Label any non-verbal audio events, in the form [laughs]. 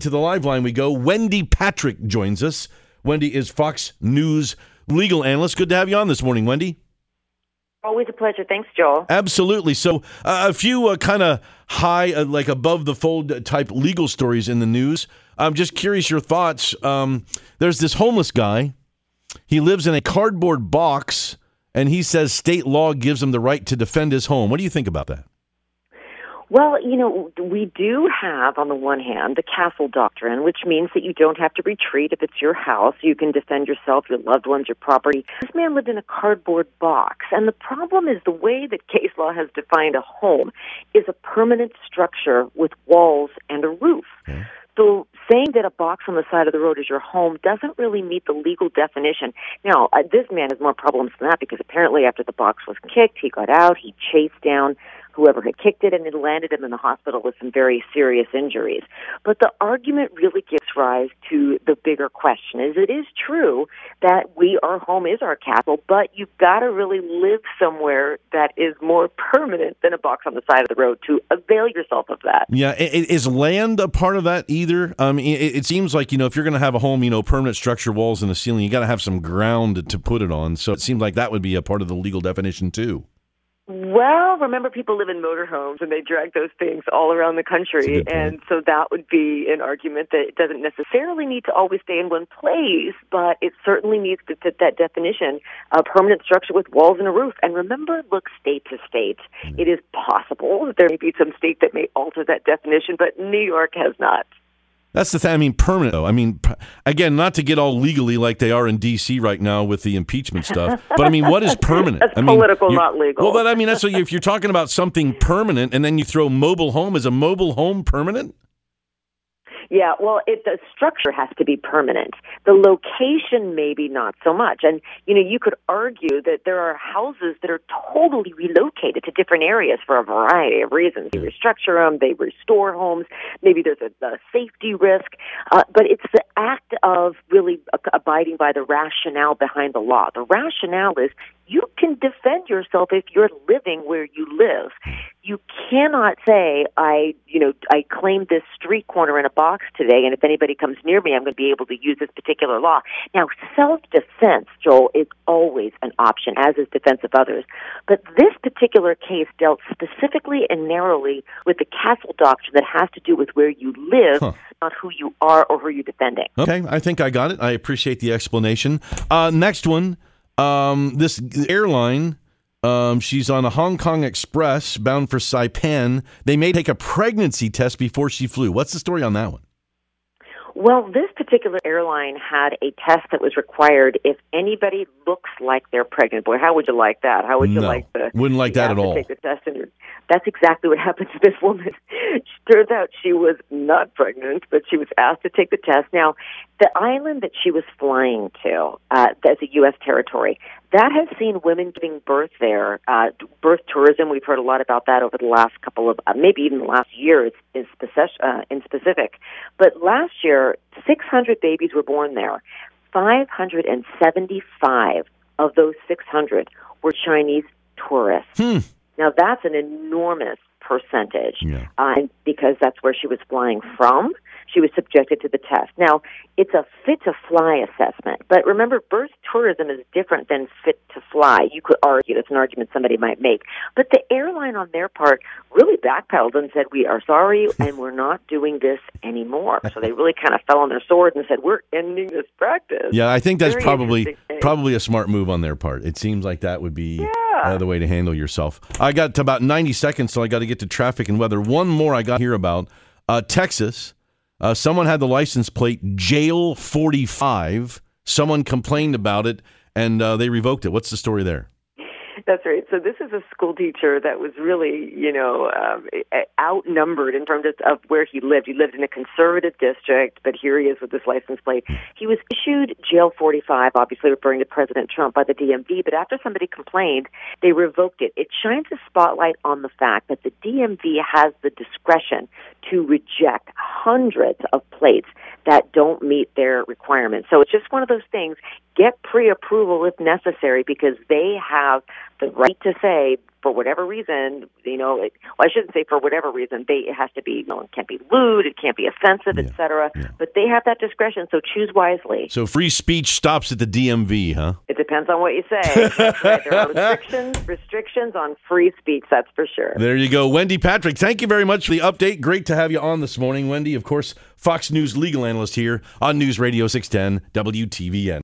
To the live line we go. Wendy Patrick joins us. Wendy is Fox News legal analyst. Good to have you on this morning, Wendy. Always a pleasure. Thanks, Joel. Absolutely. So, uh, a few uh, kind of high, uh, like above the fold type legal stories in the news. I'm just curious your thoughts. Um, there's this homeless guy. He lives in a cardboard box, and he says state law gives him the right to defend his home. What do you think about that? Well, you know, we do have, on the one hand, the castle doctrine, which means that you don't have to retreat if it's your house. You can defend yourself, your loved ones, your property. This man lived in a cardboard box. And the problem is the way that case law has defined a home is a permanent structure with walls and a roof. So saying that a box on the side of the road is your home doesn't really meet the legal definition. Now, uh, this man has more problems than that because apparently after the box was kicked, he got out, he chased down whoever had kicked it and it landed him in the hospital with some very serious injuries. But the argument really gives rise to the bigger question is it is true that we our home is our castle, but you've got to really live somewhere that is more permanent than a box on the side of the road to avail yourself of that. Yeah, is land a part of that either? Um, mean, it seems like, you know, if you're going to have a home, you know, permanent structure, walls in the ceiling, you got to have some ground to put it on. So it seems like that would be a part of the legal definition too. Well, remember people live in motorhomes and they drag those things all around the country. And so that would be an argument that it doesn't necessarily need to always stay in one place, but it certainly needs to fit that definition a permanent structure with walls and a roof. And remember, look state to state. Mm-hmm. It is possible that there may be some state that may alter that definition, but New York has not. That's the thing. I mean, permanent, though. I mean, again, not to get all legally like they are in D.C. right now with the impeachment stuff, but I mean, what is [laughs] permanent? that's I mean, political, not legal. Well, but I mean, that's if you're talking about something permanent and then you throw mobile home, is a mobile home permanent? Yeah, well, it, the structure has to be permanent. The location, maybe not so much. And, you know, you could argue that there are houses that are totally relocated to different areas for a variety of reasons. They restructure them, they restore homes, maybe there's a, a safety risk. Uh, but it's the act of really abiding by the rationale behind the law. The rationale is you can defend yourself if you're living where you live. You cannot say, I, you know, I claim this street corner in a box today, and if anybody comes near me, I'm going to be able to use this particular law. Now, self-defense, Joel, is always an option, as is defense of others. But this particular case dealt specifically and narrowly with the castle doctrine that has to do with where you live, huh. not who you are or who you're defending. Okay, I think I got it. I appreciate the explanation. Uh, next one. Um, this airline, um, she's on a Hong Kong Express bound for Saipan. They may take a pregnancy test before she flew. What's the story on that one? Well, this particular airline had a test that was required if anybody looks like they're pregnant. Boy, how would you like that? How would you no, like the wouldn't like that at all? Take the test, and that's exactly what [laughs] happened to this woman. Turns out she was not pregnant, but she was asked to take the test. Now, the island that she was flying to, uh, that's a U.S. territory, that has seen women giving birth there. Uh, birth tourism, we've heard a lot about that over the last couple of, uh, maybe even the last year in, specific, uh, in specific. But last year, 600 babies were born there. 575 of those 600 were Chinese tourists. Hmm. Now, that's an enormous percentage yeah. uh, because that's where she was flying from she was subjected to the test. Now, it's a fit to fly assessment, but remember, birth tourism is different than fit to fly. You could argue that's an argument somebody might make, but the airline on their part really backpedaled and said, "We are sorry, [laughs] and we're not doing this anymore." So they really kind of fell on their sword and said, "We're ending this practice." Yeah, I think that's Very probably probably a smart move on their part. It seems like that would be. Yeah. The way to handle yourself. I got to about 90 seconds, so I got to get to traffic and weather. One more I got here about uh, Texas. Uh, someone had the license plate Jail 45. Someone complained about it and uh, they revoked it. What's the story there? That's right. So this is a school teacher that was really, you know, um, outnumbered in terms of, where he lived. He lived in a conservative district, but here he is with this license plate. He was issued jail 45, obviously referring to President Trump by the DMV, but after somebody complained, they revoked it. It shines a spotlight on the fact that the DMV has the discretion to reject hundreds of plates that don't meet their requirements. So it's just one of those things. Get pre approval if necessary because they have the right to say, for whatever reason, you know, it, well, I shouldn't say for whatever reason, they, it has to be, you know, it can't be lewd, it can't be offensive, yeah. etc. Yeah. But they have that discretion, so choose wisely. So free speech stops at the DMV, huh? It depends on what you say. [laughs] right. There are restrictions, restrictions on free speech, that's for sure. There you go. Wendy Patrick, thank you very much for the update. Great to have you on this morning, Wendy. Of course, Fox News legal analyst here on News Radio 610 WTVN.